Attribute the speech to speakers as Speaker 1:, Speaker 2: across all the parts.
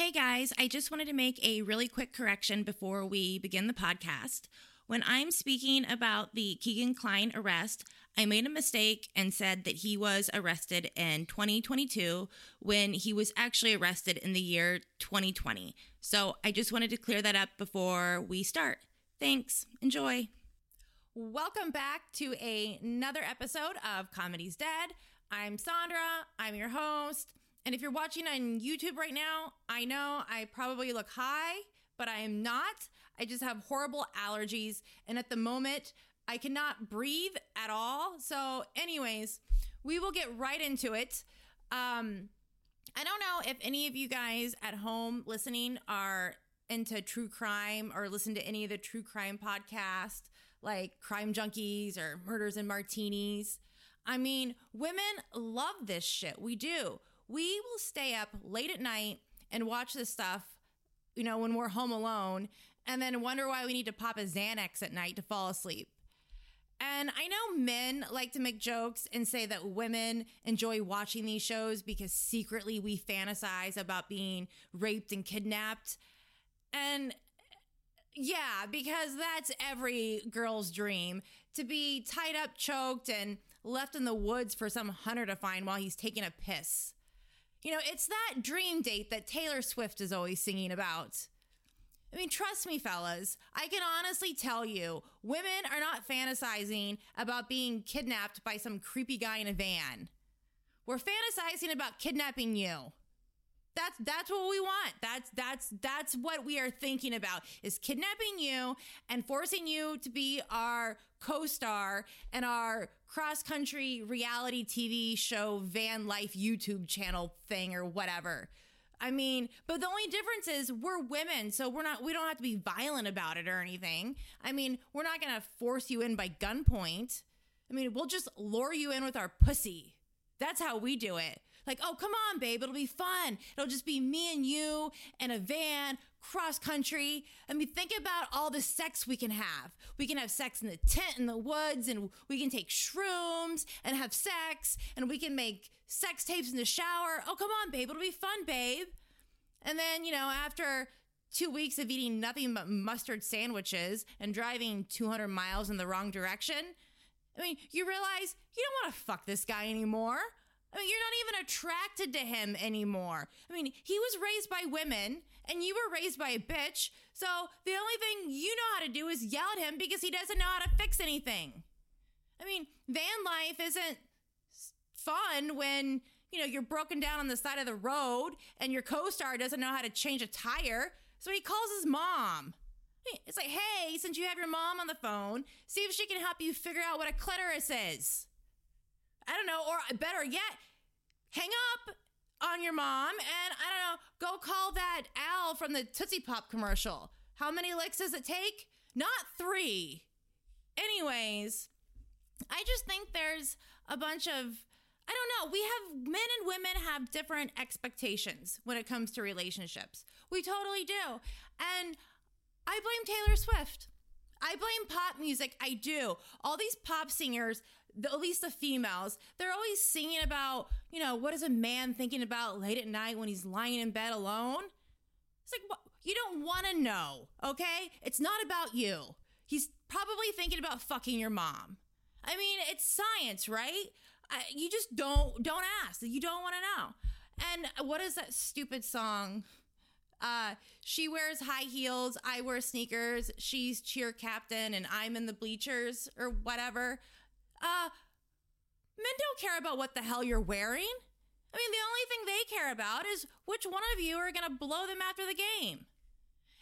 Speaker 1: Hey guys, I just wanted to make a really quick correction before we begin the podcast. When I'm speaking about the Kegan Kline arrest, I made a mistake and said that he was arrested in 2022 when he was actually arrested in the year 2020. So I just wanted to clear that up before we start. Thanks. Enjoy.
Speaker 2: Welcome back to a- another episode of Comedy's Dead. I'm Sandra, I'm your host. And if you're watching on YouTube right now, I know I probably look high, but I am not. I just have horrible allergies. And at the moment, I cannot breathe at all. So, anyways, we will get right into it. Um, I don't know if any of you guys at home listening are into true crime or listen to any of the true crime podcasts like Crime Junkies or Murders and Martinis. I mean, women love this shit. We do. We will stay up late at night and watch this stuff, you know, when we're home alone and then wonder why we need to pop a Xanax at night to fall asleep. And I know men like to make jokes and say that women enjoy watching these shows because secretly we fantasize about being raped and kidnapped. And yeah, because that's every girl's dream to be tied up, choked, and left in the woods for some hunter to find while he's taking a piss. You know, it's that dream date that Taylor Swift is always singing about. I mean, trust me, fellas, I can honestly tell you, women are not fantasizing about being kidnapped by some creepy guy in a van. We're fantasizing about kidnapping you. That's that's what we want. That's that's that's what we are thinking about is kidnapping you and forcing you to be our co-star and our cross-country reality TV show van life YouTube channel thing or whatever. I mean, but the only difference is we're women, so we're not we don't have to be violent about it or anything. I mean, we're not going to force you in by gunpoint. I mean, we'll just lure you in with our pussy. That's how we do it. Like, oh, come on, babe, it'll be fun. It'll just be me and you and a van cross country. I mean, think about all the sex we can have. We can have sex in the tent in the woods, and we can take shrooms and have sex, and we can make sex tapes in the shower. Oh, come on, babe, it'll be fun, babe. And then, you know, after two weeks of eating nothing but mustard sandwiches and driving 200 miles in the wrong direction, I mean, you realize you don't want to fuck this guy anymore. I mean, you're not even attracted to him anymore. I mean, he was raised by women and you were raised by a bitch. So the only thing you know how to do is yell at him because he doesn't know how to fix anything. I mean, van life isn't fun when, you know, you're broken down on the side of the road and your co star doesn't know how to change a tire. So he calls his mom. It's like, hey, since you have your mom on the phone, see if she can help you figure out what a clitoris is. I don't know, or better yet, hang up on your mom and I don't know, go call that Al from the Tootsie Pop commercial. How many licks does it take? Not three. Anyways, I just think there's a bunch of I don't know. We have men and women have different expectations when it comes to relationships. We totally do. And I blame Taylor Swift. I blame pop music. I do. All these pop singers, the, at least the females, they're always singing about, you know, what is a man thinking about late at night when he's lying in bed alone? It's like, what? you don't want to know, okay? It's not about you. He's probably thinking about fucking your mom. I mean, it's science, right? I, you just don't don't ask. You don't want to know. And what is that stupid song? Uh, she wears high heels, I wear sneakers, she's cheer captain, and I'm in the bleachers or whatever. Uh, men don't care about what the hell you're wearing. I mean, the only thing they care about is which one of you are going to blow them after the game.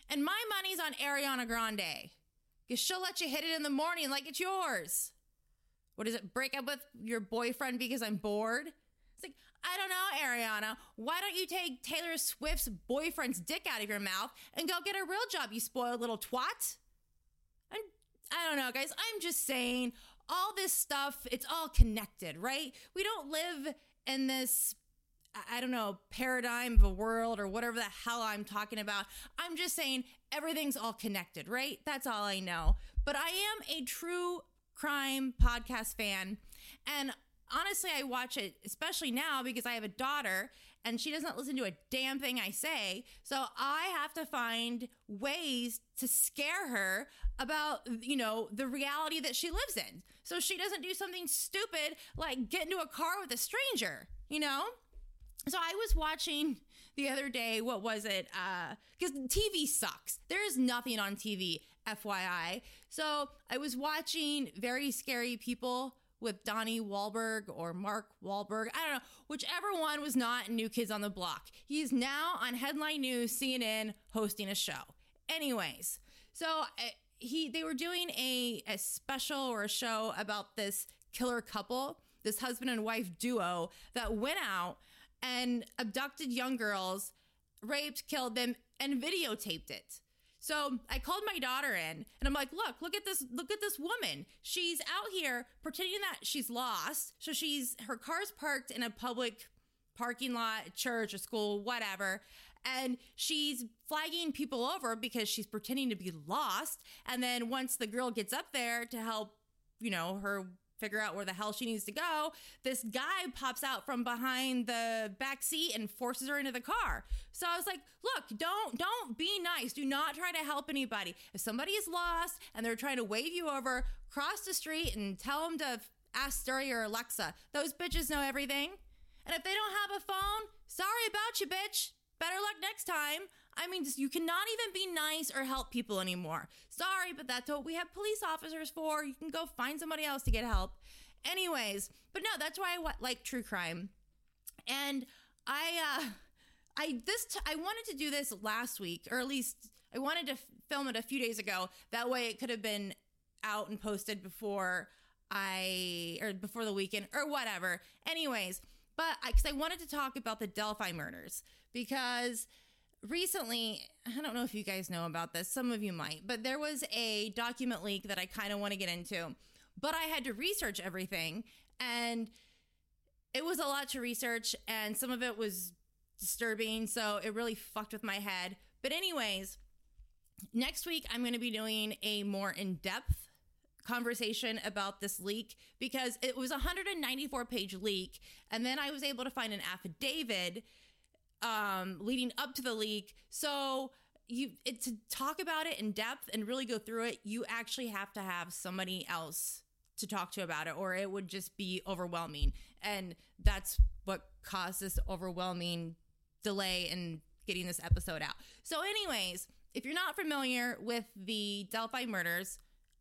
Speaker 2: And my money's on Ariana Grande. Because she'll let you hit it in the morning like it's yours. What is it? Break up with your boyfriend because I'm bored? It's like, I don't know, Ariana. Why don't you take Taylor Swift's boyfriend's dick out of your mouth and go get a real job, you spoiled little twat? I'm, I don't know, guys. I'm just saying, all this stuff, it's all connected, right? We don't live in this I don't know, paradigm of a world or whatever the hell I'm talking about. I'm just saying everything's all connected, right? That's all I know. But I am a true crime podcast fan. And honestly, I watch it, especially now because I have a daughter and she doesn't listen to a damn thing I say. So I have to find ways to scare her about, you know, the reality that she lives in. So she doesn't do something stupid like get into a car with a stranger, you know? So I was watching the other day, what was it? Uh, because TV sucks. There is nothing on TV, FYI. So I was watching Very Scary People with Donnie Wahlberg or Mark Wahlberg. I don't know, whichever one was not New Kids on the Block. He's now on Headline News, CNN, hosting a show. Anyways, so uh, he they were doing a, a special or a show about this killer couple, this husband and wife duo that went out and abducted young girls, raped, killed them, and videotaped it. So I called my daughter in and I'm like, look, look at this, look at this woman. She's out here pretending that she's lost. So she's, her car's parked in a public parking lot, church, a school, whatever. And she's flagging people over because she's pretending to be lost. And then once the girl gets up there to help, you know, her figure out where the hell she needs to go, this guy pops out from behind the back seat and forces her into the car. So I was like, look, don't don't be nice. Do not try to help anybody. If somebody is lost and they're trying to wave you over, cross the street and tell them to ask Siri or Alexa. Those bitches know everything. And if they don't have a phone, sorry about you, bitch. Better luck next time. I mean, you cannot even be nice or help people anymore. Sorry, but that's what we have police officers for. You can go find somebody else to get help. Anyways, but no, that's why I like true crime. And I, uh, I this t- I wanted to do this last week, or at least I wanted to f- film it a few days ago. That way, it could have been out and posted before I or before the weekend or whatever. Anyways, but because I, I wanted to talk about the Delphi murders because recently, I don't know if you guys know about this, some of you might, but there was a document leak that I kind of want to get into. But I had to research everything and it was a lot to research and some of it was disturbing, so it really fucked with my head. But anyways, next week I'm going to be doing a more in-depth conversation about this leak because it was a 194 page leak and then I was able to find an affidavit um, leading up to the leak. So you it, to talk about it in depth and really go through it, you actually have to have somebody else to talk to about it, or it would just be overwhelming. And that's what caused this overwhelming delay in getting this episode out. So, anyways, if you're not familiar with the Delphi murders,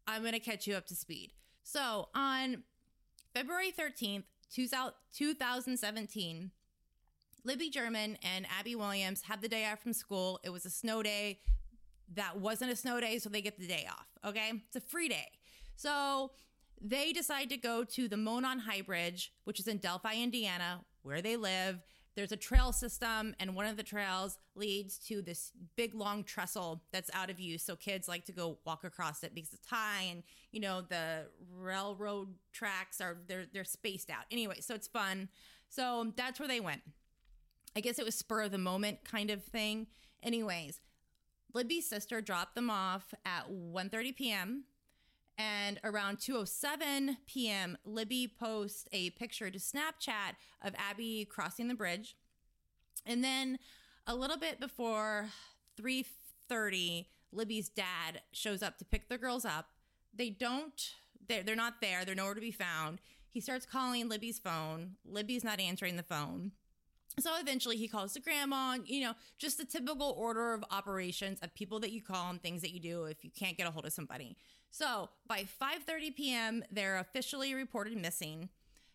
Speaker 2: I'm going to catch you up to speed. So, on February 13th, 2017, Libby German and Abby Williams had the day off from school. It was a snow day. That wasn't a snow day, so they get the day off. Okay. It's a free day. So they decide to go to the Monon High Bridge, which is in Delphi, Indiana, where they live. There's a trail system, and one of the trails leads to this big long trestle that's out of use. So kids like to go walk across it because it's high, and you know the railroad tracks are they're they're spaced out. Anyway, so it's fun. So that's where they went. I guess it was spur of the moment kind of thing. Anyways, Libby's sister dropped them off at 1:30 p.m. and around 2:07 p.m. Libby posts a picture to Snapchat of Abby crossing the bridge. And then a little bit before 3:30, Libby's dad shows up to pick the girls up. They don't they're, they're not there. They're nowhere to be found. He starts calling Libby's phone. Libby's not answering the phone. So eventually he calls the grandma, you know, just the typical order of operations of people that you call and things that you do if you can't get a hold of somebody. So by 5:30 p.m., they're officially reported missing.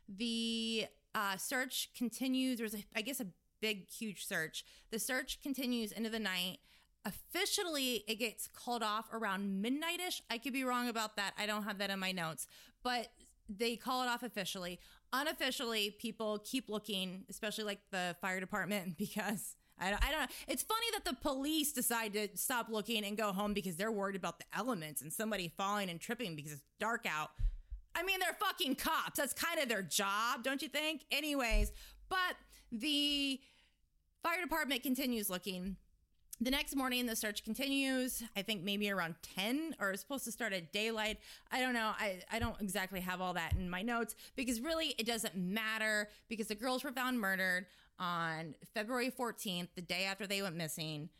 Speaker 2: The uh, search continues. There's, a, I guess, a big, huge search. The search continues into the night. Officially, it gets called off around midnightish. I could be wrong about that. I don't have that in my notes, but they call it off officially unofficially, people keep looking, especially like the fire department, because I don't, I don't know. It's funny that the police decide to stop looking and go home because they're worried about the elements and somebody falling and tripping because it's dark out. I mean, they're fucking cops. That's kind of their job, don't you think? Anyways, but the fire department continues looking. The next morning, the search continues. I think maybe around 10 or supposed to start at daylight. I don't know. I, I don't exactly have all that in my notes because really it doesn't matter because the girls were found murdered on February 14th, the day after they went missing.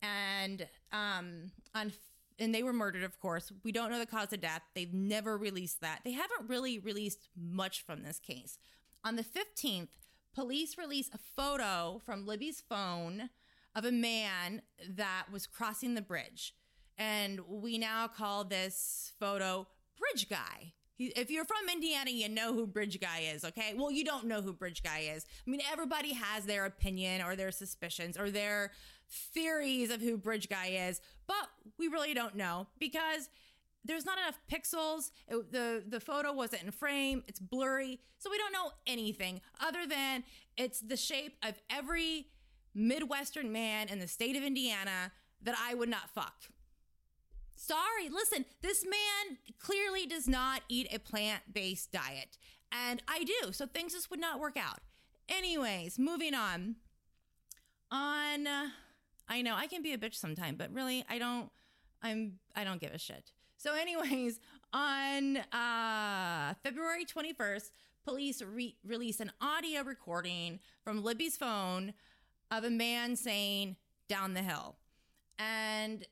Speaker 2: And um, on and they were murdered, of course. We don't know the cause of death. They've never released that. They haven't really released much from this case. On the 15th, police release a photo from Libby's phone of a man that was crossing the bridge. And we now call this photo Bridge Guy. If you're from Indiana, you know who Bridge Guy is, okay? Well, you don't know who Bridge Guy is. I mean, everybody has their opinion or their suspicions or their theories of who Bridge Guy is, but we really don't know because there's not enough pixels. It, the the photo wasn't in frame. It's blurry, so we don't know anything other than it's the shape of every Midwestern man in the state of Indiana that I would not fuck. Sorry, listen, this man clearly does not eat a plant based diet, and I do, so things just would not work out. Anyways, moving on. On, uh, I know I can be a bitch sometime, but really, I don't. I'm. I don't give a shit. So, anyways, on uh, February 21st, police re- released an audio recording from Libby's phone of a man saying "down the hill," and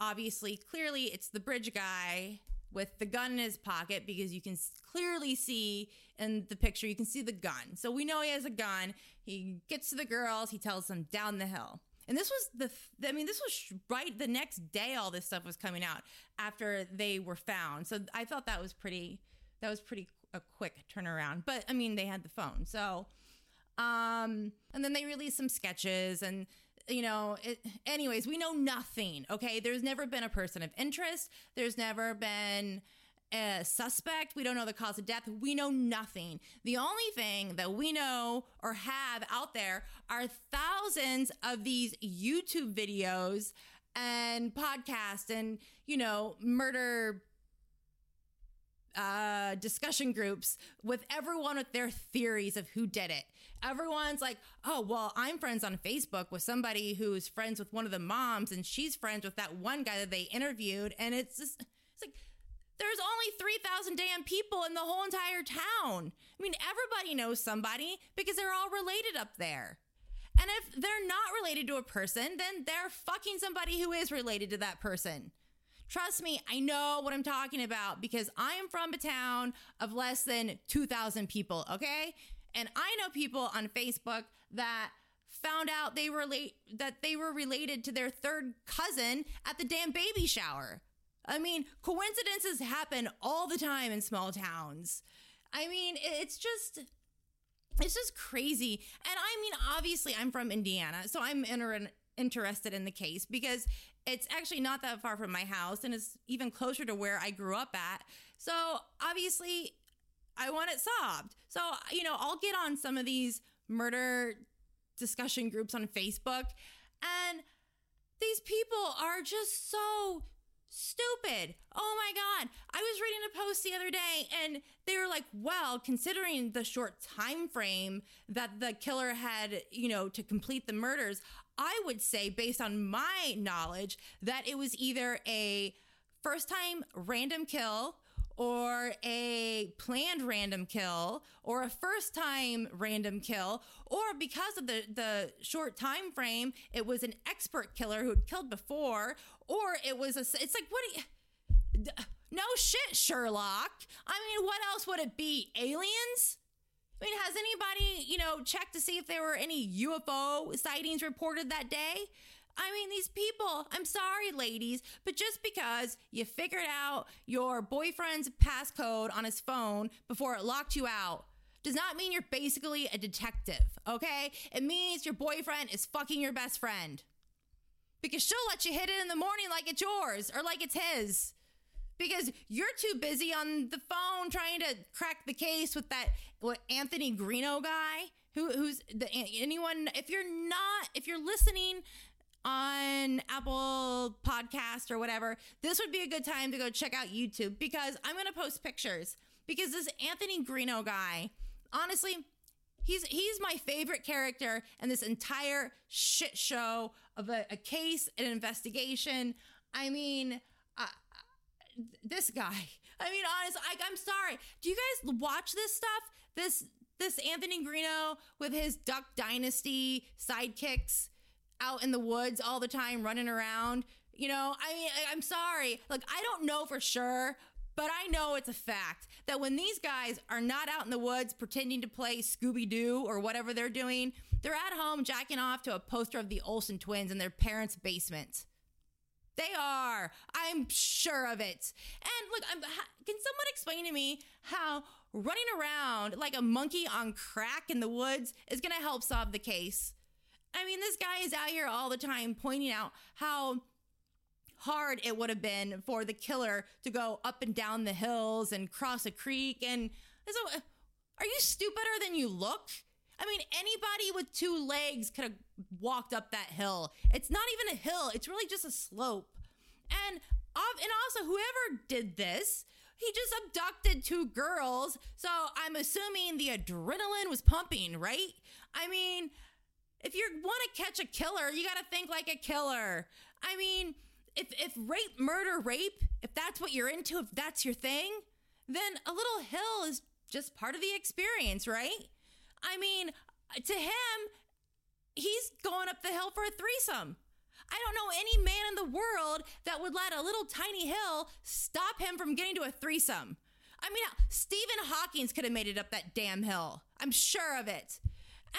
Speaker 2: obviously, clearly, it's the bridge guy with the gun in his pocket because you can clearly see in the picture, you can see the gun. So we know he has a gun. He gets to the girls, he tells them down the hill. And this was the, I mean, this was right the next day all this stuff was coming out after they were found. So I thought that was pretty, that was pretty a quick turnaround. But I mean, they had the phone. So, um, and then they released some sketches and you know, it, anyways, we know nothing. Okay. There's never been a person of interest. There's never been a suspect. We don't know the cause of death. We know nothing. The only thing that we know or have out there are thousands of these YouTube videos and podcasts and, you know, murder uh, discussion groups with everyone with their theories of who did it. Everyone's like, oh, well, I'm friends on Facebook with somebody who's friends with one of the moms, and she's friends with that one guy that they interviewed. And it's just, it's like, there's only 3,000 damn people in the whole entire town. I mean, everybody knows somebody because they're all related up there. And if they're not related to a person, then they're fucking somebody who is related to that person. Trust me, I know what I'm talking about because I am from a town of less than 2,000 people, okay? And I know people on Facebook that found out they were late that they were related to their third cousin at the damn baby shower. I mean, coincidences happen all the time in small towns. I mean, it's just it's just crazy. And I mean, obviously I'm from Indiana, so I'm inter- interested in the case because it's actually not that far from my house and it's even closer to where I grew up at. So obviously, I want it solved. So, you know, I'll get on some of these murder discussion groups on Facebook, and these people are just so stupid. Oh my God. I was reading a post the other day and they were like, well, considering the short time frame that the killer had, you know, to complete the murders, I would say, based on my knowledge, that it was either a first time random kill or a planned random kill or a first time random kill or because of the the short time frame it was an expert killer who had killed before or it was a it's like what do you no shit Sherlock. I mean what else would it be? Aliens? I mean, has anybody, you know, checked to see if there were any UFO sightings reported that day? I mean, these people, I'm sorry, ladies, but just because you figured out your boyfriend's passcode on his phone before it locked you out does not mean you're basically a detective, okay? It means your boyfriend is fucking your best friend. Because she'll let you hit it in the morning like it's yours or like it's his because you're too busy on the phone trying to crack the case with that what Anthony Greeno guy who who's the anyone if you're not if you're listening on Apple Podcast or whatever, this would be a good time to go check out YouTube because I'm going to post pictures because this Anthony Greeno guy, honestly, he's he's my favorite character in this entire shit show of a, a case, an investigation. I mean, uh, this guy. I mean, honestly, I, I'm sorry. Do you guys watch this stuff? This this Anthony Greeno with his Duck Dynasty sidekicks out in the woods all the time running around. You know, I mean, I'm sorry. Like, I don't know for sure, but I know it's a fact that when these guys are not out in the woods pretending to play Scooby Doo or whatever they're doing, they're at home jacking off to a poster of the Olsen twins in their parents' basement. They are. I'm sure of it. And look, I'm, can someone explain to me how running around like a monkey on crack in the woods is going to help solve the case? I mean, this guy is out here all the time pointing out how hard it would have been for the killer to go up and down the hills and cross a creek. And so, are you stupider than you look? I mean, anybody with two legs could have walked up that hill. It's not even a hill, it's really just a slope. And, and also, whoever did this, he just abducted two girls. So I'm assuming the adrenaline was pumping, right? I mean, if you want to catch a killer, you got to think like a killer. I mean, if if rape, murder, rape, if that's what you're into, if that's your thing, then a little hill is just part of the experience, right? I mean, to him, he's going up the hill for a threesome. I don't know any man in the world that would let a little tiny hill stop him from getting to a threesome. I mean, Stephen Hawking could have made it up that damn hill. I'm sure of it.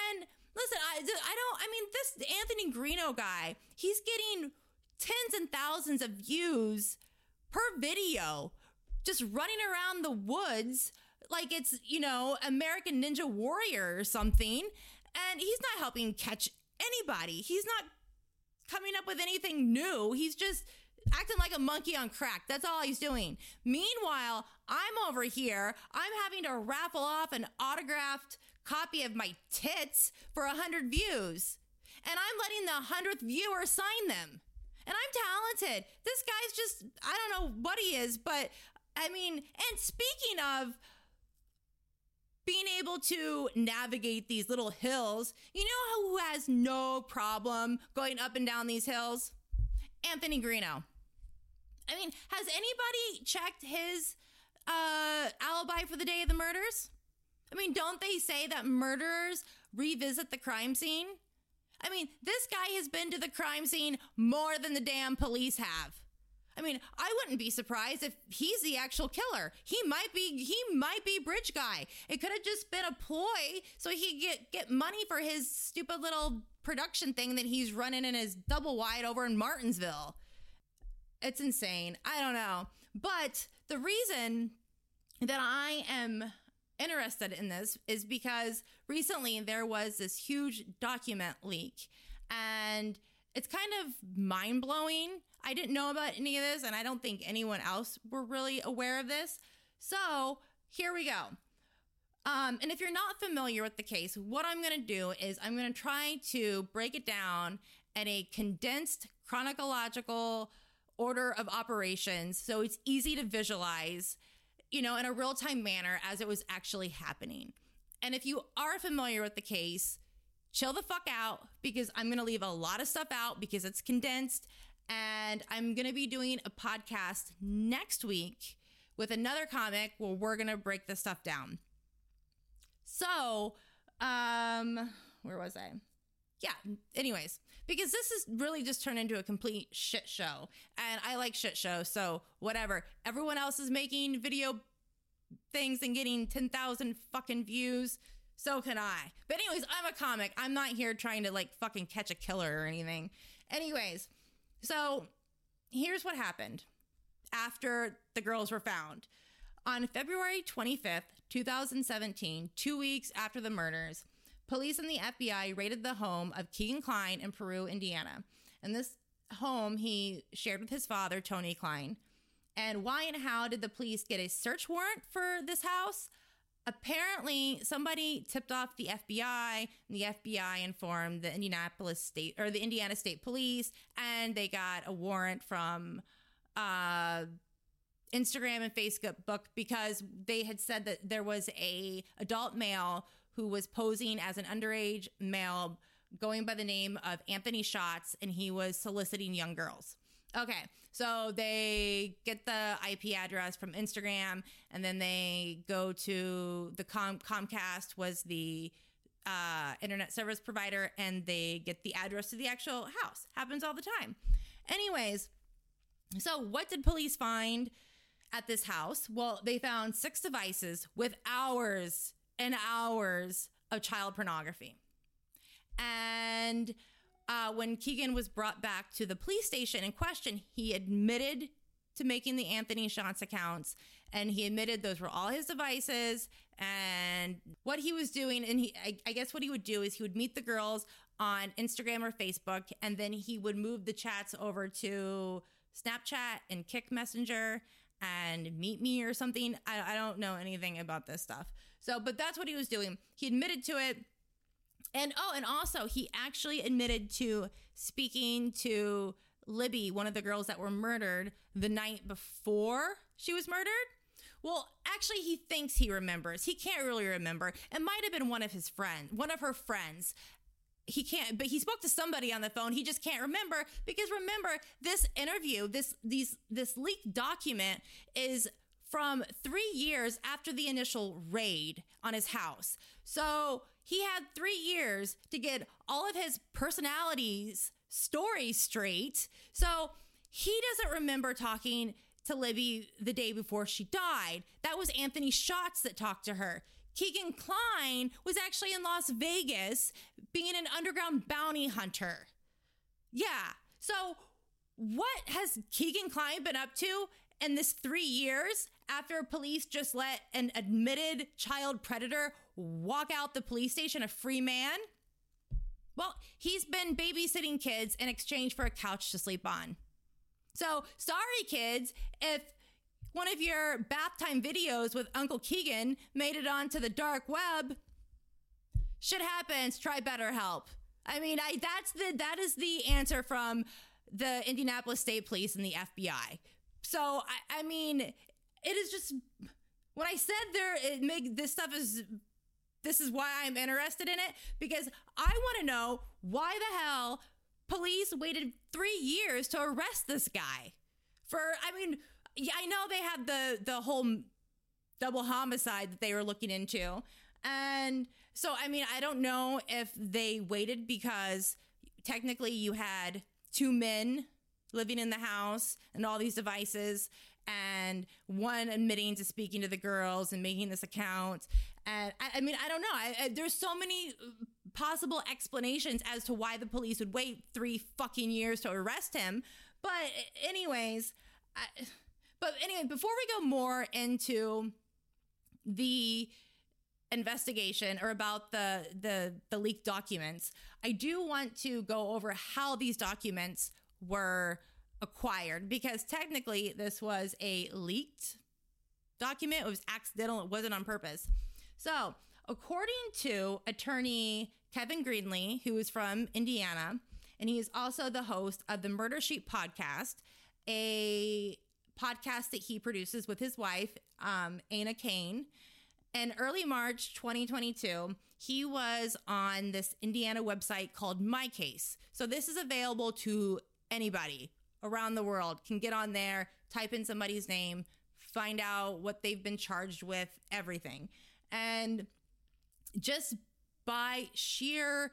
Speaker 2: And listen, I, I don't, I mean, this Anthony Greeno guy, he's getting tens and thousands of views per video just running around the woods like it's, you know, American Ninja Warrior or something. And he's not helping catch anybody. He's not coming up with anything new. He's just acting like a monkey on crack. That's all he's doing. Meanwhile, I'm over here. I'm having to raffle off an autographed copy of my tits for 100 views. And I'm letting the 100th viewer sign them. And I'm talented. This guy's just, I don't know what he is, but I mean, and speaking of being able to navigate these little hills, you know who has no problem going up and down these hills? Anthony Greeno. I mean, has anybody checked his uh, alibi for the day of the murders? I mean, don't they say that murderers revisit the crime scene? I mean, this guy has been to the crime scene more than the damn police have. I mean, I wouldn't be surprised if he's the actual killer. He might be he might be bridge guy. It could have just been a ploy so he get get money for his stupid little production thing that he's running in his double wide over in Martinsville. It's insane. I don't know. But the reason that I am interested in this is because recently there was this huge document leak and it's kind of mind blowing. I didn't know about any of this, and I don't think anyone else were really aware of this. So here we go. Um, and if you're not familiar with the case, what I'm going to do is I'm going to try to break it down in a condensed chronological order of operations so it's easy to visualize, you know, in a real time manner as it was actually happening. And if you are familiar with the case, chill the fuck out because I'm going to leave a lot of stuff out because it's condensed. And I'm going to be doing a podcast next week with another comic where we're going to break this stuff down. So, um, where was I? Yeah, anyways, because this is really just turned into a complete shit show. And I like shit shows, so whatever. Everyone else is making video things and getting 10,000 fucking views. So can I. But anyways, I'm a comic. I'm not here trying to like fucking catch a killer or anything. Anyways, so here's what happened after the girls were found. On February 25th, 2017, two weeks after the murders, police and the FBI raided the home of Kegan Kline in Peru, Indiana. And this home he shared with his father, Tony Kline. And why and how did the police get a search warrant for this house? Apparently, somebody tipped off the FBI, and the FBI informed the Indianapolis State or the Indiana State Police, and they got a warrant from uh, Instagram and Facebook because they had said that there was a adult male who was posing as an underage male going by the name of Anthony Shots, and he was soliciting young girls. Okay. So they get the IP address from Instagram and then they go to the Com- Comcast was the uh, internet service provider and they get the address to the actual house. Happens all the time. Anyways, so what did police find at this house? Well, they found six devices with hours and hours of child pornography. And uh, when Kegan was brought back to the police station in question, he admitted to making the Anthony Shots accounts and he admitted those were all his devices and what he was doing. And he, I, I guess what he would do is he would meet the girls on Instagram or Facebook and then he would move the chats over to Snapchat and Kik Messenger and Meet Me or something. I, I don't know anything about this stuff. So, but that's what he was doing. He admitted to it. And oh, and also he actually admitted to speaking to Libby, one of the girls that were murdered the night before she was murdered. Well, actually, he thinks he remembers. He can't really remember. It might have been one of his friends, one of her friends. He can't, but he spoke to somebody on the phone. He just can't remember because remember this interview, this these this leaked document is from three years after the initial raid on his house. So he had three years to get all of his personalities story straight. So he doesn't remember talking to Libby the day before she died. That was Anthony Shots that talked to her. Kegan Kline was actually in Las Vegas being an underground bounty hunter. Yeah. So, what has Kegan Kline been up to in this three years after police just let an admitted child predator walk out the police station a free man? Well, he's been babysitting kids in exchange for a couch to sleep on. So, sorry, kids, if one of your bath time videos with Uncle Kegan made it onto the dark web, shit happens. Try BetterHelp. I mean, I that's the that is the answer from the Indianapolis State Police and the FBI. So, I, I mean, it is just when I said there, it make this stuff is this is why I'm interested in it because I want to know why the hell police waited three years to arrest this guy. For I mean, yeah, I know they had the the whole double homicide that they were looking into, and so I mean, I don't know if they waited because technically you had two men living in the house and all these devices and one admitting to speaking to the girls and making this account and I, I mean, I don't know. I, I, there's so many uh, possible explanations as to why the police would wait three fucking years to arrest him. But, anyways, but anyway, before we go more into the investigation or about the the the leaked documents, I do want to go over how these documents were acquired because technically this was a leaked document. It was accidental. It wasn't on purpose. So, according to attorney Kevin Greenlee, who is from Indiana, and he is also the host of the Murder Sheet podcast, a podcast that he produces with his wife, um, Anna Cain. In early March 2022, he was on this Indiana website called My Case. So this is available to anybody around the world can get on there, type in somebody's name, find out what they've been charged with, everything. And just by sheer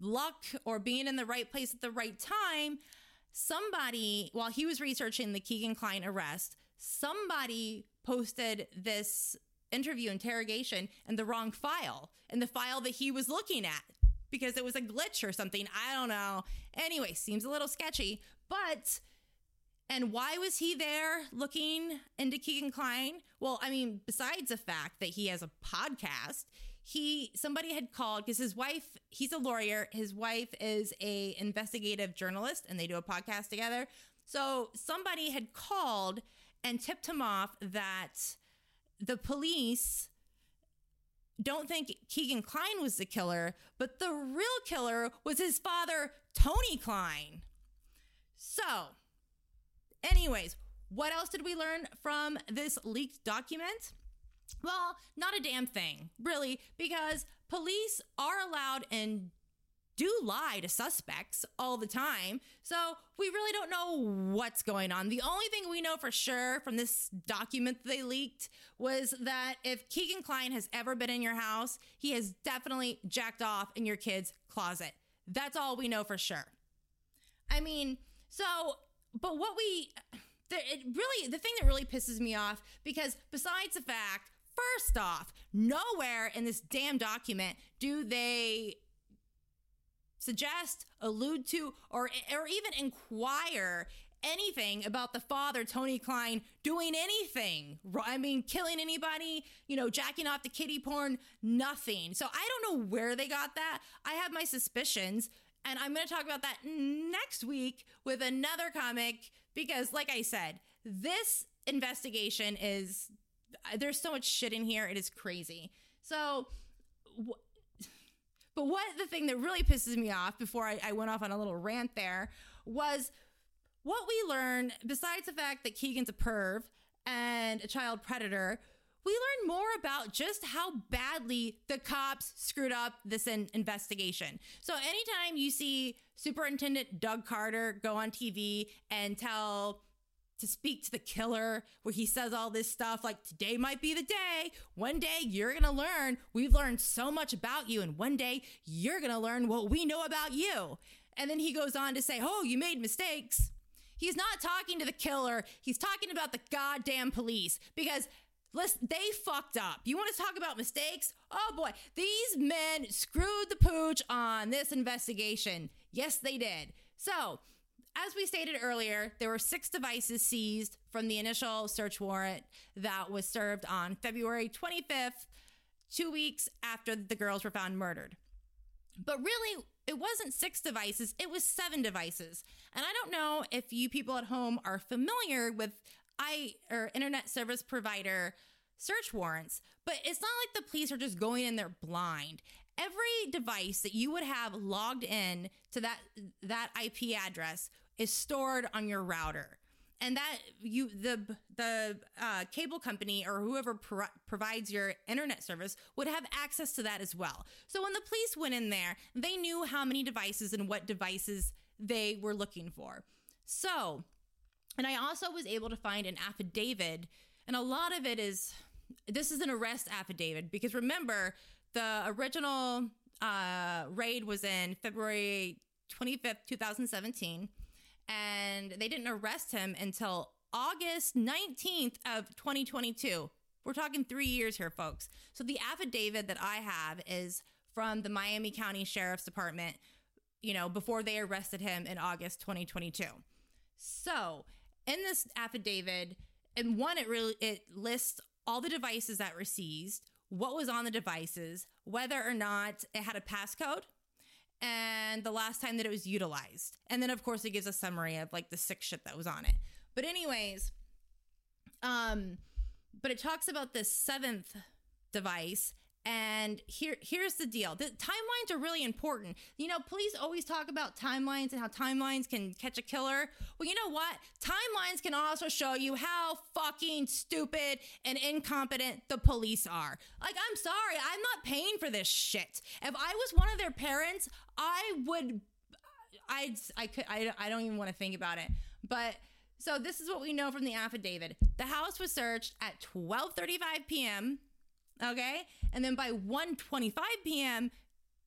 Speaker 2: luck or being in the right place at the right time, somebody, while he was researching the Kegan Kline arrest, somebody posted this interview interrogation in the wrong file, in the file that he was looking at because it was a glitch or something. I don't know. Anyway, seems a little sketchy, but and why was he there looking into Kegan Kline? Well, I mean, besides the fact that he has a podcast, he somebody had called because his wife, he's a lawyer, his wife is a investigative journalist and they do a podcast together. So somebody had called and tipped him off that the police don't think Kegan Kline was the killer, but the real killer was his father, Tony Kline. So, Anyways, what else did we learn from this leaked document? Well, not a damn thing, really, because police are allowed and do lie to suspects all the time. So we really don't know what's going on. The only thing we know for sure from this document that they leaked was that if Kegan Kline has ever been in your house, he has definitely jacked off in your kid's closet. That's all we know for sure. I mean, so, but what we, the, it really, the thing that really pisses me off, because besides the fact, first off, nowhere in this damn document do they suggest, allude to, or or even inquire anything about the father, Tony Kline, doing anything. I mean, killing anybody, you know, jacking off the kitty porn, nothing. So I don't know where they got that. I have my suspicions. And I'm going to talk about that next week with another comic because, like I said, this investigation is, there's so much shit in here. It is crazy. So, but what the thing that really pisses me off before I, I went off on a little rant there was what we learned, besides the fact that Kegan's a perv and a child predator, we learn more about just how badly the cops screwed up this in- investigation. So, anytime you see Superintendent Doug Carter go on TV and tell to speak to the killer where he says all this stuff like today might be the day. One day you're gonna learn. We've learned so much about you and one day you're gonna learn what we know about you. And then he goes on to say oh you made mistakes. He's not talking to the killer. He's talking about the goddamn police because Listen, they fucked up. You want to talk about mistakes? Oh boy, these men screwed the pooch on this investigation. Yes, they did. So, as we stated earlier, there were six devices seized from the initial search warrant that was served on February 25th, two weeks after the girls were found murdered. But really, it wasn't six devices, it was seven devices. And I don't know if you people at home are familiar with I or internet service provider search warrants, but it's not like the police are just going in there blind every device that you would have logged in to that that IP address is stored on your router and that you the the uh, cable company or whoever pro- provides your internet service would have access to that as well. So when the police went in there, they knew how many devices and what devices they were looking for. So, and I also was able to find an affidavit, and a lot of it is this is an arrest affidavit because remember the original uh, raid was in February 25th, 2017 and they didn't arrest him until August 19th of 2022. We're talking 3 years here, folks. So the affidavit that I have is from the Miami County Sheriff's Department, you know, before they arrested him in August 2022. So, in this affidavit, and one it really it lists all the devices that were seized, what was on the devices, whether or not it had a passcode, and the last time that it was utilized. And then of course it gives a summary of like the sick shit that was on it. But anyways, um but it talks about this seventh device and here here's the deal. The timelines are really important. You know, police always talk about timelines and how timelines can catch a killer. Well, you know what? Timelines can also show you how fucking stupid and incompetent the police are. Like, I'm sorry, I'm not paying for this shit. If I was one of their parents, I would I'd, I could I, I don't even want to think about it. But so this is what we know from the affidavit. The house was searched at 12:35 p.m. Okay? And then by 1:25 p.m.,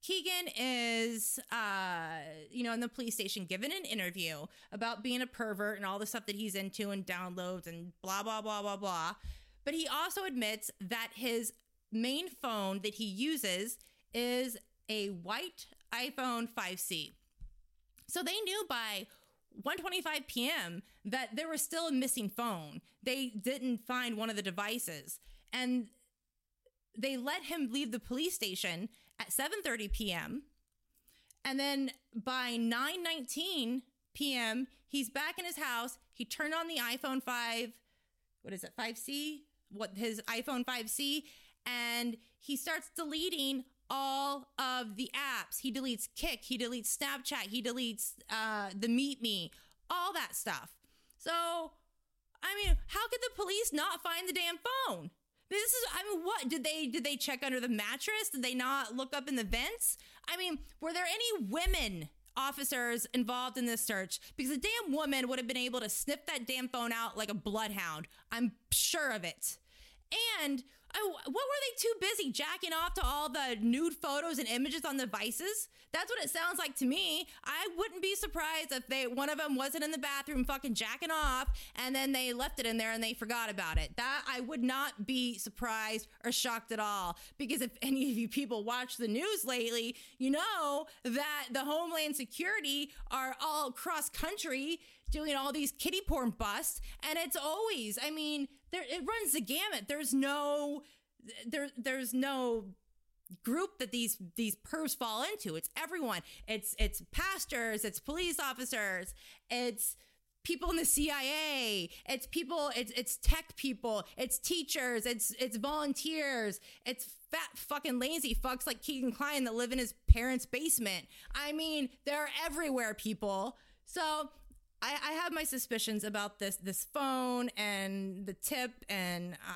Speaker 2: Kegan is, uh, you know, in the police station given an interview about being a pervert and all the stuff that he's into and downloads and blah, blah, blah, blah, blah. But he also admits that his main phone that he uses is a white iPhone 5C. So they knew by 1:25 p.m. that there was still a missing phone. They didn't find one of the devices. And they let him leave the police station at 7:30 p.m. And then by 9:19 p.m., he's back in his house. He turned on the iPhone 5, what is it? 5C? What his iPhone 5C and he starts deleting all of the apps. He deletes Kik, he deletes Snapchat, he deletes uh, the Meet Me, all that stuff. So, I mean, how could the police not find the damn phone? This is, I mean, what did they did they check under the mattress? Did they not look up in the vents? I mean, were there any women officers involved in this search? Because a damn woman would have been able to sniff that damn phone out like a bloodhound. I'm sure of it. And what were they too busy jacking off to all the nude photos and images on devices? That's what it sounds like to me. I wouldn't be surprised if they one of them wasn't in the bathroom fucking jacking off and then they left it in there and they forgot about it. That I would not be surprised or shocked at all because if any of you people watch the news lately, you know that the Homeland Security are all cross country doing all these kitty porn busts and it's always i mean there it runs the gamut. There's no there there's no group that these these pervs fall into. It's everyone. It's it's pastors it's police officers it's people in the CIA it's people it's it's tech people it's teachers it's it's volunteers it's fat fucking lazy fucks like Kegan Kline that live in his parents basement. I mean they're everywhere people. So I, I have my suspicions about this this phone and the tip and uh,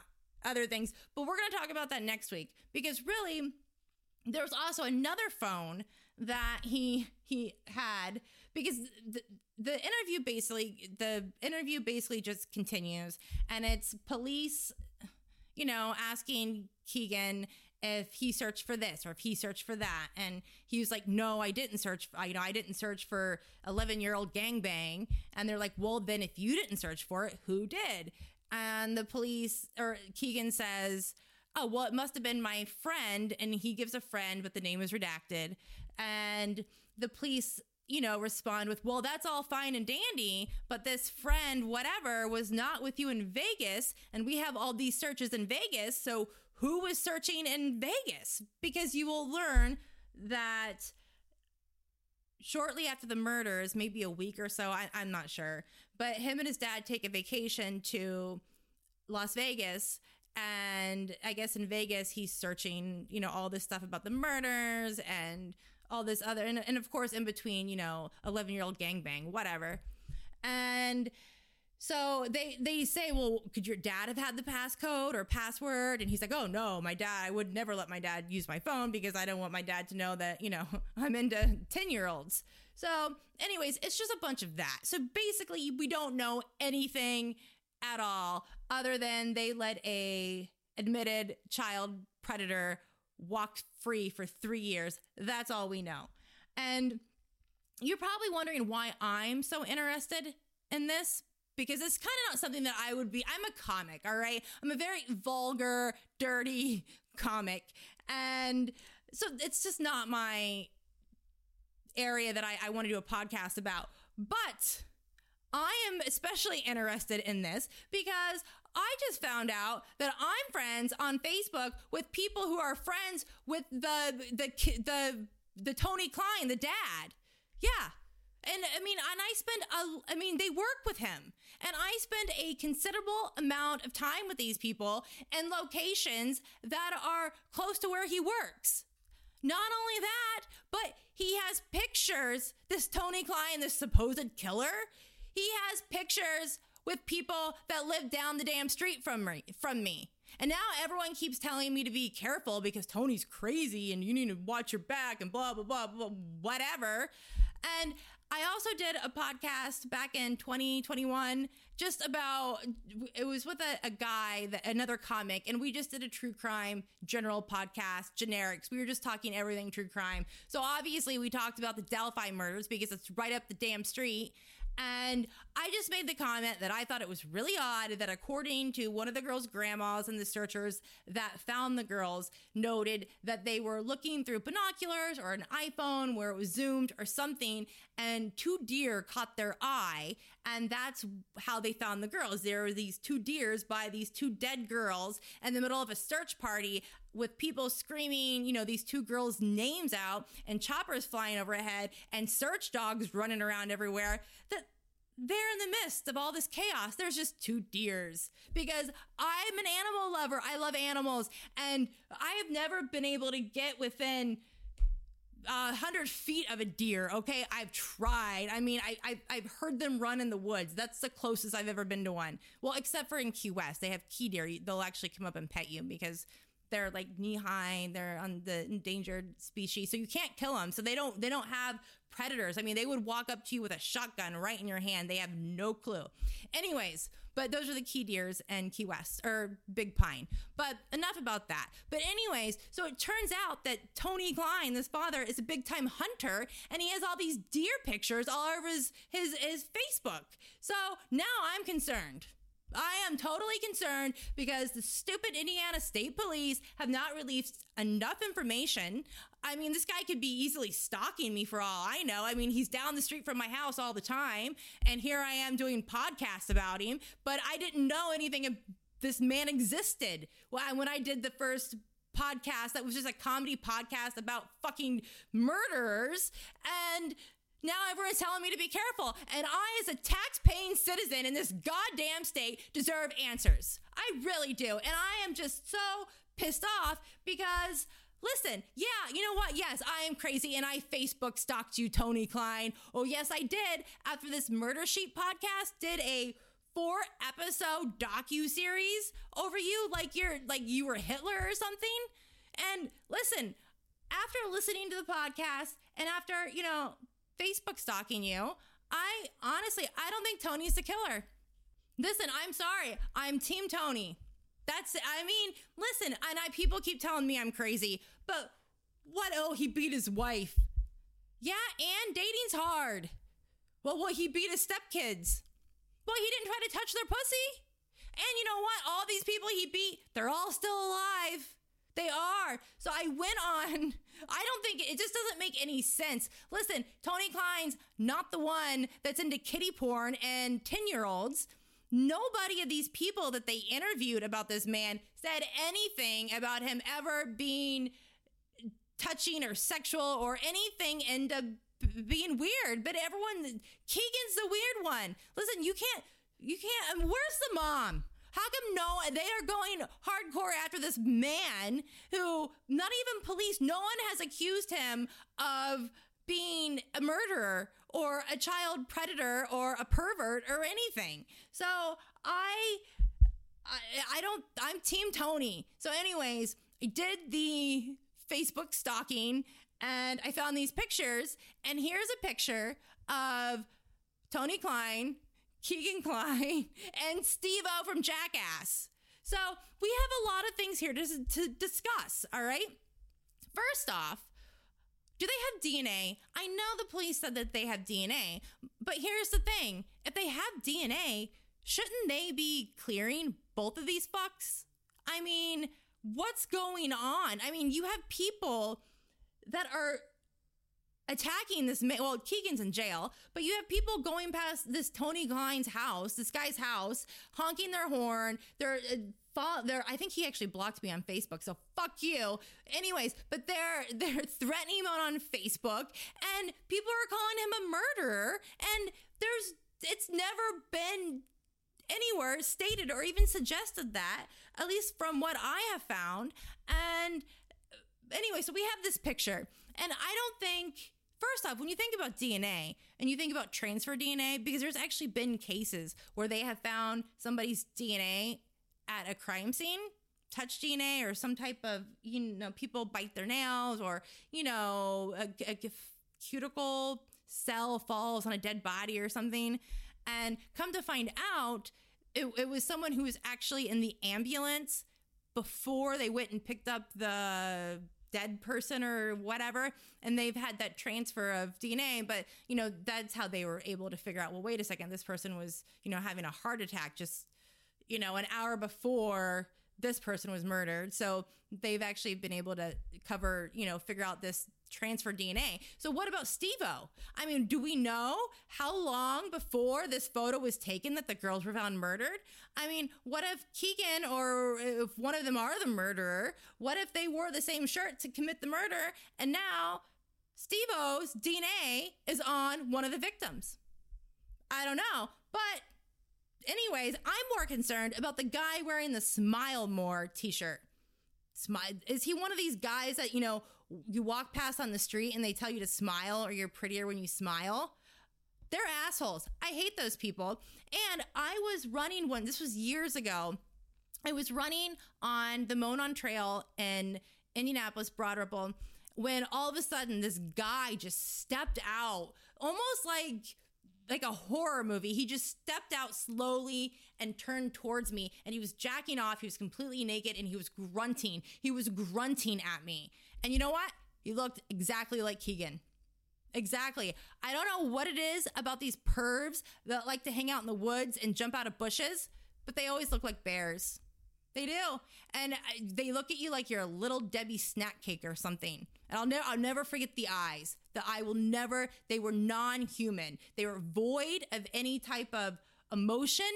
Speaker 2: other things, but we're going to talk about that next week because really, there was also another phone that he he had because the, the interview basically the interview basically just continues and it's police you know asking Kegan if he searched for this or if he searched for that. And he was like, no, I didn't search. You know, I didn't search for 11 year old gangbang. And they're like, well, then if you didn't search for it, who did? And the police or Kegan says, oh, well, it must have been my friend. And he gives a friend, but the name is redacted. And the police you know, respond with, well, that's all fine and dandy, but this friend, whatever, was not with you in Vegas, and we have all these searches in Vegas. So who was searching in Vegas because you will learn that shortly after the murders, maybe a week or so, I, am not sure, but him and his dad take a vacation to Las Vegas. And I guess in Vegas, he's searching, you know, all this stuff about the murders and all this other, and, and of course, in between, you know, 11 year old gangbang, whatever. And so they they say, well, could your dad have had the passcode or password? And he's like, oh no, my dad. I would never let my dad use my phone because I don't want my dad to know that you know I'm into ten year olds. So, anyways, it's just a bunch of that. So basically, we don't know anything at all other than they let a admitted child predator walk free for three years. That's all we know. And you're probably wondering why I'm so interested in this because it's kind of not something that I would be. I'm a comic, all right? I'm a very vulgar, dirty comic. And so it's just not my area that I, I want to do a podcast about. But I am especially interested in this because I just found out that I'm friends on Facebook with people who are friends with the the the the Tony Kline, the dad. Yeah, and I mean, and I spend a, I mean, they work with him. And I spend a considerable amount of time with these people in locations that are close to where he works. Not only that, but he has pictures, this Tony Kline, this supposed killer, he has pictures with people that live down the damn street from me, from me. And now everyone keeps telling me to be careful because Tony's crazy and you need to watch your back and blah, blah, blah, blah, whatever. And I also did a podcast back in 2021 just about it was with a, a guy that another comic and we just did a true crime general podcast generics. We were just talking everything true crime. So obviously we talked about the delphi murders because it's right up the damn street and I just made the comment that I thought it was really odd that according to one of the girls' grandmas and the searchers that found the girls noted that they were looking through binoculars or an iPhone where it was zoomed or something and two deer caught their eye and that's how they found the girls. There were these two deers by these two dead girls in the middle of a search party with people screaming, you know, these two girls' names out and choppers flying overhead and search dogs running around everywhere. That they're in the midst of all this chaos, there's just two deers because I'm an animal lover. I love animals and I have never been able to get within a hundred feet of a deer. Okay, I've tried. I mean, I, I I've heard them run in the woods. That's the closest I've ever been to one. Well, except for in Key West, they have key deer. They'll actually come up and pet you because they're like knee high. They're on the endangered species, so you can't kill them. So they don't they don't have predators. I mean, they would walk up to you with a shotgun right in your hand. They have no clue. Anyways, but those are the key deers and Key West or Big Pine. But enough about that. But anyways, so it turns out that Tony Kline, this father, is a big time hunter, and he has all these deer pictures all over his his, his Facebook. So now I'm concerned. I am totally concerned because the stupid Indiana State Police have not released enough information. I mean, this guy could be easily stalking me for all I know. I mean, he's down the street from my house all the time, and here I am doing podcasts about him, but I didn't know anything of this man existed. When I did the first podcast that was just a comedy podcast about fucking murderers and now everyone's telling me to be careful. And I, as a tax paying citizen in this goddamn state, deserve answers. I really do. And I am just so pissed off because. Listen, yeah, you know what? Yes, I am crazy and I Facebook stalked you, Tony Kline. Oh, yes, I did. After this Murder Sheet podcast did a four episode docu series over you like you're like you were Hitler or something. And listen, after listening to the podcast and after, you know, Facebook stalking you. I honestly, I don't think Tony's the killer. Listen, I'm sorry. I'm Team Tony. That's, I mean, listen, and I, people keep telling me I'm crazy, but what? Oh, he beat his wife. Yeah, and dating's hard. Well, what? He beat his stepkids. Well, he didn't try to touch their pussy. And you know what? All these people he beat, they're all still alive. They are. So I went on. I don't think it just doesn't make any sense. Listen, Tony Kline's not the one that's into kitty porn and 10 year olds. Nobody of these people that they interviewed about this man said anything about him ever being touching or sexual or anything into uh, being weird. But everyone, Kegan's the weird one. Listen, you can't, you can't, where's the mom? How come no, they are going hardcore after this man who, not even police, no one has accused him of being a murderer or a child predator or a pervert or anything. So I, I, I don't, I'm Team Tony. So, anyways, I did the Facebook stalking and I found these pictures. And here's a picture of Tony Kline Kegan Kline, and Steve-O from Jackass. So we have a lot of things here to, to discuss, all right? First off, do they have DNA? I know the police said that they have DNA, but here's the thing if they have DNA, shouldn't they be clearing both of these fucks? I mean, what's going on? I mean, you have people that are attacking this man. Well, Kegan's in jail, but you have people going past this Tony Kline's house, this guy's house, honking their horn. They're uh, they're I think he actually blocked me on Facebook, so fuck you. Anyways, but they're they're threatening him on Facebook, and people are calling him a murderer. And there's it's never been anywhere stated or even suggested that, at least from what I have found. And anyway, so we have this picture, and I don't think First off, when you think about DNA and you think about transfer DNA, because there's actually been cases where they have found somebody's DNA at a crime scene, touch DNA or some type of, you know, people bite their nails or, you know, a, cuticle cell falls on a dead body or something. And come to find out, it, it was someone who was actually in the ambulance before they went and picked up the dead person or whatever and they've had that transfer of DNA but you know that's how they were able to figure out well wait a second this person was you know having a heart attack just you know an hour before this person was murdered. So they've actually been able to cover you know figure out this transfer DNA. So what about Steve-O? I mean, do we know how long before this photo was taken that the girls were found murdered? I mean, what if Kegan or if one of them are the murderer, what if they wore the same shirt to commit the murder and now Steve-O's DNA is on one of the victims? I don't know, but anyways, I'm more concerned about the guy wearing the Smile More t-shirt. Is he one of these guys that, you know, you walk past on the street and they tell you to smile or you're prettier when you smile. They're assholes. I hate those people. And I was running one, this was years ago. I was running on the Monon Trail in Indianapolis, Broad Ripple, when all of a sudden this guy just stepped out, almost like like a horror movie. He just stepped out slowly and turned towards me and he was jacking off. He was completely naked and he was grunting. He was grunting at me. And you know what? He looked exactly like Kegan. Exactly. I don't know what it is about these pervs that like to hang out in the woods and jump out of bushes, but they always look like bears. They do. And they look at you like you're a little Debbie snack cake or something. And I'll never I'll never forget the eyes. The eye will never they were non-human. They were void of any type of emotion.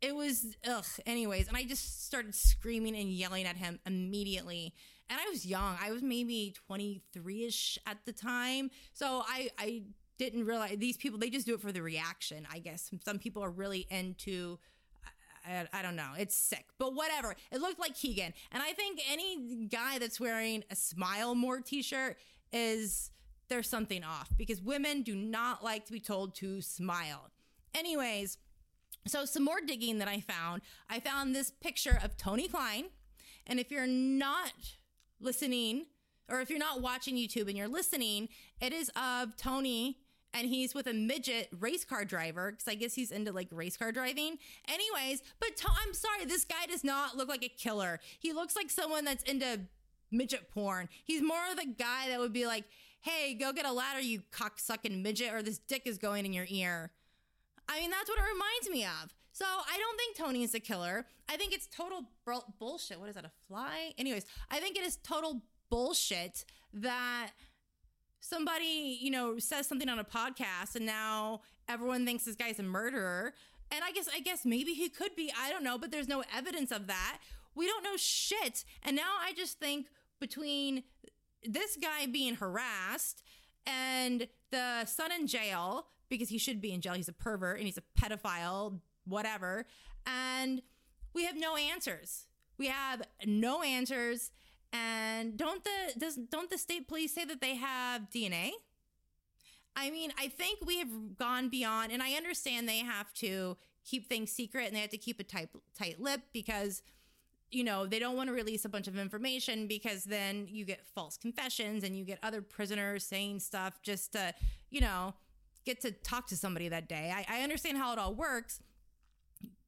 Speaker 2: It was ugh. Anyways, and I just started screaming and yelling at him immediately. And I was young. I was maybe 23ish at the time. So I I didn't realize these people they just do it for the reaction, I guess. Some people are really into I, I, don't know. It's sick, but whatever. It looked like Kegan. And I think any guy that's wearing a Smile More t shirt is there's something off because women do not like to be told to smile. Anyways, so some more digging that I found. I found this picture of Tony Kline. And if you're not listening, or if you're not watching YouTube and you're listening, it is of Tony and he's with a midget race car driver because I guess he's into like race car driving. Anyways, but to- I'm sorry, this guy does not look like a killer. He looks like someone that's into midget porn. He's more of the guy that would be like, "Hey, go get a ladder, you cocksucking midget, or this dick is going in your ear." I mean, that's what it reminds me of. So I don't think Tony is a killer. I think it's total bullshit. What is that? A fly? Anyways, I think it is total bullshit that somebody, you know, says something on a podcast and now everyone thinks this guy's a murderer. And I guess I guess maybe he could be, I don't know, but there's no evidence of that. We don't know shit. And now I just think between this guy being harassed and the son in jail because he should be in jail, he's a pervert and he's a pedophile, whatever. And we have no answers. We have no answers and don't the does don't the state police say that they have DNA? I mean, I think we have gone beyond, and I understand they have to keep things secret and they have to keep a tight tight lip because you know they don't want to release a bunch of information because then you get false confessions and you get other prisoners saying stuff just to you know get to talk to somebody that day. I, I understand how it all works,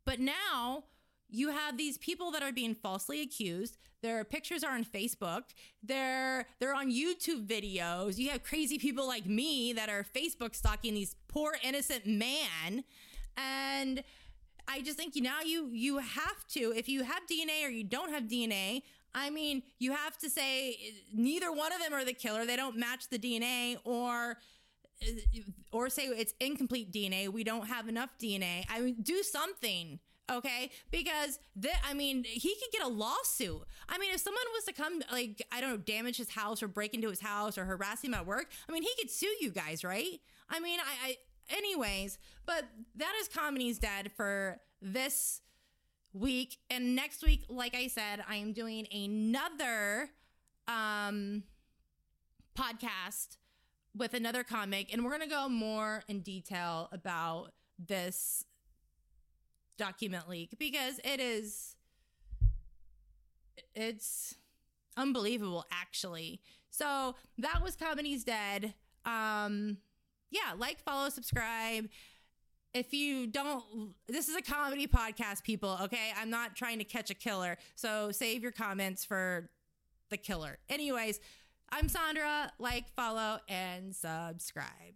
Speaker 2: but now you have these people that are being falsely accused. Their pictures are on Facebook. They're they're on YouTube videos. You have crazy people like me that are Facebook stalking these poor innocent man. And I just think now you you have to if you have DNA or you don't have DNA, I mean, you have to say eh, neither one of them are the killer. They don't match the DNA or or say it's incomplete DNA. We don't have enough DNA. I mean, do something okay because i mean he could get a lawsuit i mean if someone was to come like i don't know damage his house or break into his house or harass him at work i mean he could sue you guys right i mean i, I anyways but that is comedy's dead for this week and next week like i said i am doing another um podcast with another comic and we're going to go more in detail about this document leak because it is it's unbelievable actually. So that was Comedy's Dead. Um yeah, like, follow, subscribe. If you don't this is a comedy podcast people, okay? I'm not trying to catch a killer. So save your comments for the killer. Anyways, I'm Sandra. Like, follow, and subscribe.